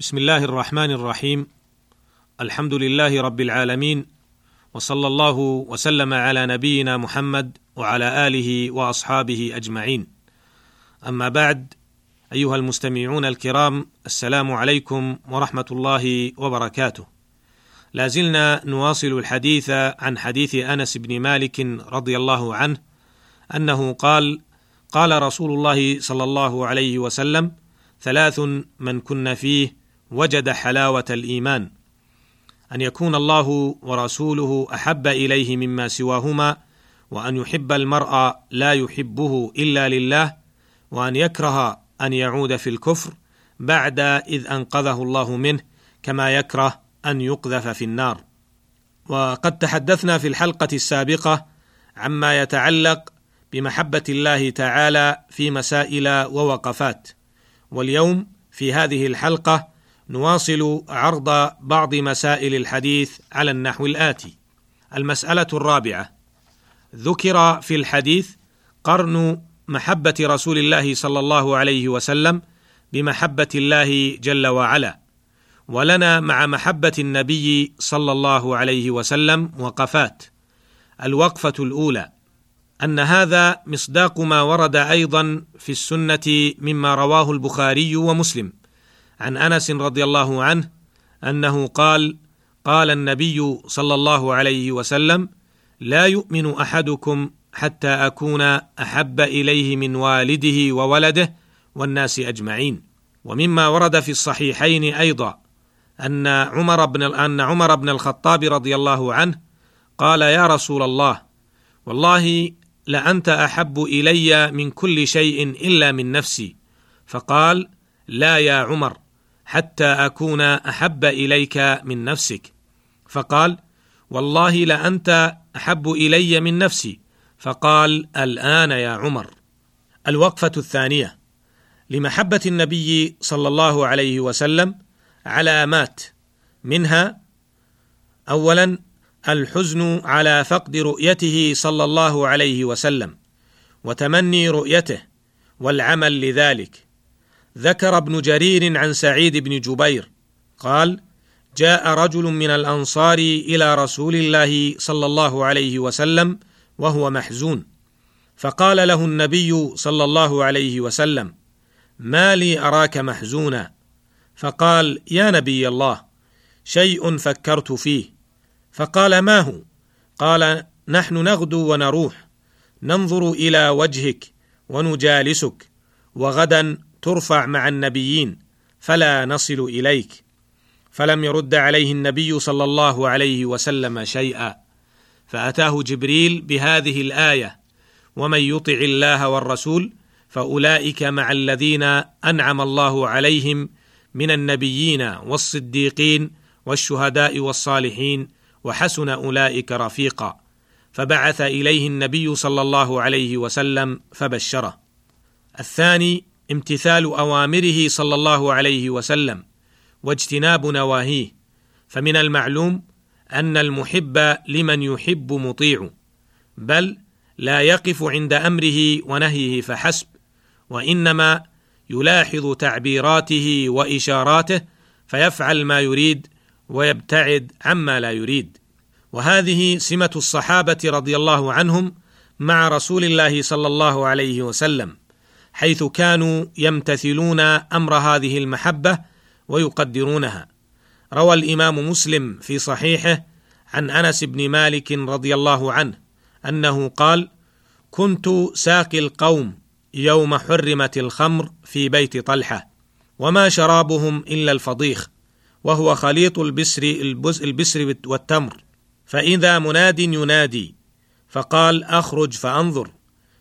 بسم الله الرحمن الرحيم. الحمد لله رب العالمين وصلى الله وسلم على نبينا محمد وعلى آله وأصحابه أجمعين. أما بعد أيها المستمعون الكرام السلام عليكم ورحمة الله وبركاته. لا زلنا نواصل الحديث عن حديث أنس بن مالك رضي الله عنه أنه قال قال رسول الله صلى الله عليه وسلم ثلاث من كن فيه وجد حلاوة الإيمان أن يكون الله ورسوله أحب إليه مما سواهما وأن يحب المرء لا يحبه إلا لله وأن يكره أن يعود في الكفر بعد إذ أنقذه الله منه كما يكره أن يقذف في النار. وقد تحدثنا في الحلقة السابقة عما يتعلق بمحبة الله تعالى في مسائل ووقفات. واليوم في هذه الحلقة نواصل عرض بعض مسائل الحديث على النحو الآتي. المسألة الرابعة ذكر في الحديث قرن محبة رسول الله صلى الله عليه وسلم بمحبة الله جل وعلا. ولنا مع محبة النبي صلى الله عليه وسلم وقفات. الوقفة الأولى أن هذا مصداق ما ورد أيضا في السنة مما رواه البخاري ومسلم. عن أنس رضي الله عنه أنه قال قال النبي صلى الله عليه وسلم لا يؤمن أحدكم حتى أكون أحب إليه من والده وولده والناس أجمعين ومما ورد في الصحيحين أيضا أن عمر بن أن عمر بن الخطاب رضي الله عنه قال يا رسول الله والله لانت أحب إلي من كل شيء إلا من نفسي فقال لا يا عمر حتى أكون أحب إليك من نفسك. فقال والله لأنت أحب إلي من نفسي. فقال الآن يا عمر. الوقفة الثانية. لمحبة النبي صلى الله عليه وسلم علامات منها اولا الحزن على فقد رؤيته صلى الله عليه وسلم وتمني رؤيته والعمل لذلك. ذكر ابن جرير عن سعيد بن جبير قال جاء رجل من الأنصار إلى رسول الله صلى الله عليه وسلم وهو محزون فقال له النبي صلى الله عليه وسلم ما لي أراك محزونا؟ فقال يا نبي الله شيء فكرت فيه. فقال ما هو؟ قال نحن نغدو ونروح ننظر إلى وجهك ونجالسك وغدا ترفع مع النبيين فلا نصل إليك. فلم يرد عليه النبي صلى الله عليه وسلم شيئا. فأتاه جبريل بهذه الآية ومن يطع الله والرسول فأولئك مع الذين أنعم الله عليهم من النبيين والصديقين والشهداء والصالحين وحسن أولئك رفيقا. فبعث إليه النبي صلى الله عليه وسلم فبشره. الثاني امتثال أوامره صلى الله عليه وسلم واجتناب نواهيه. فمن المعلوم أن المحب لمن يحب مطيع بل لا يقف عند أمره ونهيه فحسب وإنما يلاحظ تعبيراته وإشاراته فيفعل ما يريد ويبتعد عما لا يريد. وهذه سمه الصحابة رضي الله عنهم مع رسول الله صلى الله عليه وسلم. حيث كانوا يمتثلون أمر هذه المحبة ويقدرونها. روى الإمام مسلم في صحيحه عن أنس بن مالك رضي الله عنه أنه قال كنت ساقي القوم يوم حرمت الخمر في بيت طلحة وما شرابهم إلا الفضيخ وهو خليط البسر البسر والتمر فإذا مناد ينادي فقال أخرج فأنظر.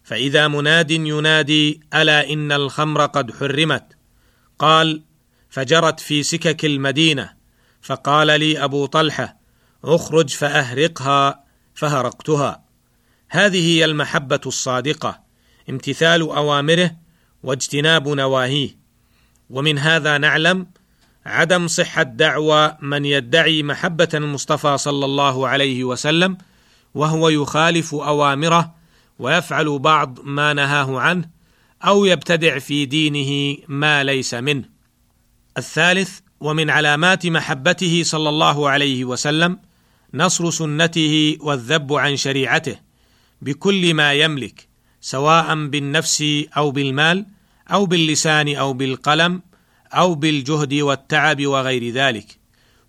فإذا مناد ينادي ألا إن الخمر قد حرمت؟ قال فجرت في سكك المدينة. فقال لي أبو طلحة أخرج فأهرقها. فهرقتها. هذه هي المحبة الصادقة امتثال أوامره واجتناب نواهيه. ومن هذا نعلم عدم صحة دعوى من يدعي محبة المصطفى صلى الله عليه وسلم وهو يخالف أوامره ويفعل بعض ما نهاه عنه أو يبتدع في دينه ما ليس منه. الثالث ومن علامات محبته صلى الله عليه وسلم نصر سنته والذب عن شريعته بكل ما يملك سواء بالنفس أو بالمال أو باللسان أو بالقلم أو بالجهد والتعب وغير ذلك.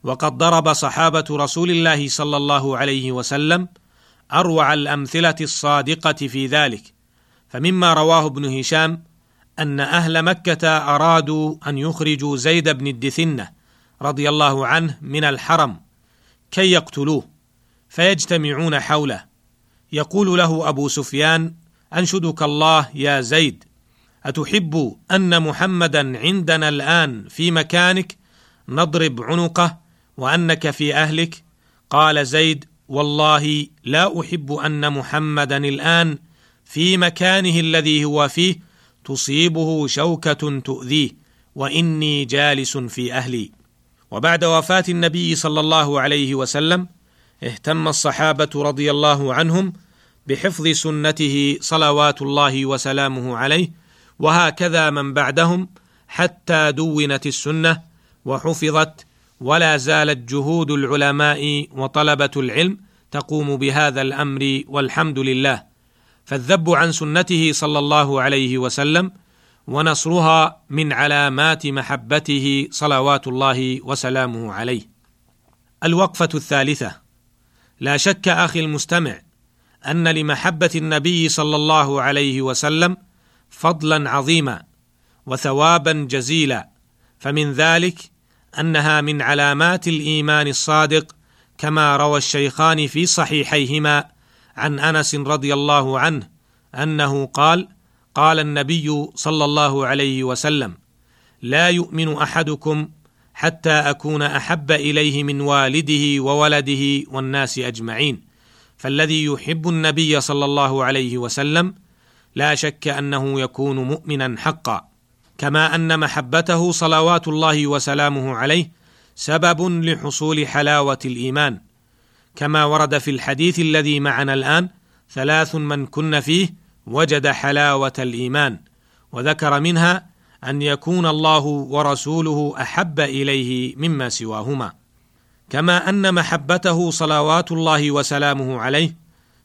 وقد ضرب صحابة رسول الله صلى الله عليه وسلم أروع الأمثلة الصادقة في ذلك. فمما رواه ابن هشام أن أهل مكة أرادوا أن يخرجوا زيد بن الدثنة رضي الله عنه من الحرم كي يقتلوه فيجتمعون حوله. يقول له أبو سفيان أنشدك الله يا زيد أتحب أن محمدا عندنا الآن في مكانك؟ نضرب عنقه وأنك في أهلك؟ قال زيد والله لا أحب أن محمدا الآن في مكانه الذي هو فيه تصيبه شوكة تؤذيه وإني جالس في أهلي. وبعد وفاة النبي صلى الله عليه وسلم اهتم الصحابة رضي الله عنهم بحفظ سنته صلوات الله وسلامه عليه وهكذا من بعدهم حتى دونت السنة وحفظت ولا زالت جهود العلماء وطلبة العلم تقوم بهذا الأمر والحمد لله. فالذب عن سنته صلى الله عليه وسلم ونصرها من علامات محبته صلوات الله وسلامه عليه. الوقفة الثالثة. لا شك أخي المستمع أن لمحبة النبي صلى الله عليه وسلم فضلا عظيما وثوابا جزيلا. فمن ذلك أنها من علامات الإيمان الصادق كما روى الشيخان في صحيحيهما عن أنس رضي الله عنه أنه قال قال النبي صلى الله عليه وسلم لا يؤمن أحدكم حتى أكون أحب إليه من والده وولده والناس أجمعين فالذي يحب النبي صلى الله عليه وسلم لا شك أنه يكون مؤمنا حقا. كما أن محبته صلوات الله وسلامه عليه سبب لحصول حلاوة الإيمان. كما ورد في الحديث الذي معنا الآن ثلاث من كن فيه وجد حلاوة الإيمان وذكر منها أن يكون الله ورسوله أحب إليه مما سواهما. كما أن محبته صلوات الله وسلامه عليه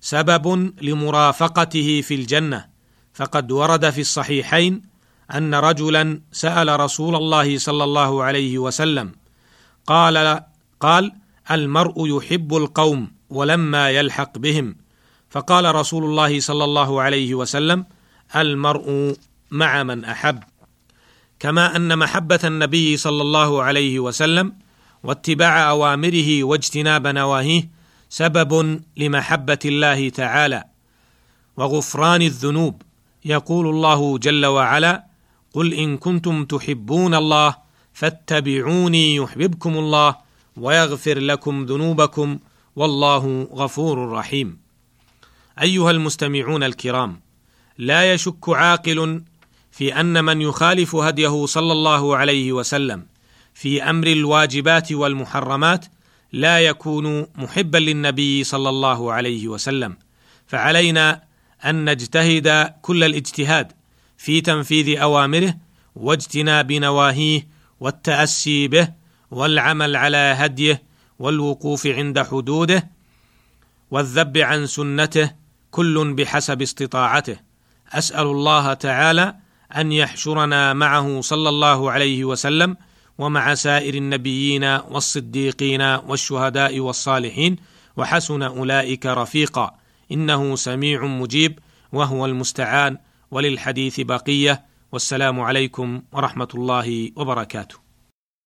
سبب لمرافقته في الجنة فقد ورد في الصحيحين أن رجلا سأل رسول الله صلى الله عليه وسلم قال قال المرء يحب القوم ولما يلحق بهم. فقال رسول الله صلى الله عليه وسلم المرء مع من أحب. كما أن محبة النبي صلى الله عليه وسلم واتباع أوامره واجتناب نواهيه سبب لمحبة الله تعالى وغفران الذنوب يقول الله جل وعلا قل ان كنتم تحبون الله فاتبعوني يحببكم الله ويغفر لكم ذنوبكم والله غفور رحيم. ايها المستمعون الكرام لا يشك عاقل في ان من يخالف هديه صلى الله عليه وسلم في أمر الواجبات والمحرمات لا يكون محبا للنبي صلى الله عليه وسلم. فعلينا ان نجتهد كل الاجتهاد في تنفيذ أوامره واجتناب نواهيه والتأسي به والعمل على هديه والوقوف عند حدوده والذب عن سنته كل بحسب استطاعته. أسأل الله تعالى أن يحشرنا معه صلى الله عليه وسلم ومع سائر النبيين والصديقين والشهداء والصالحين وحسن أولئك رفيقا. إنه سميع مجيب وهو المستعان. وللحديث بقيه والسلام عليكم ورحمة الله وبركاته.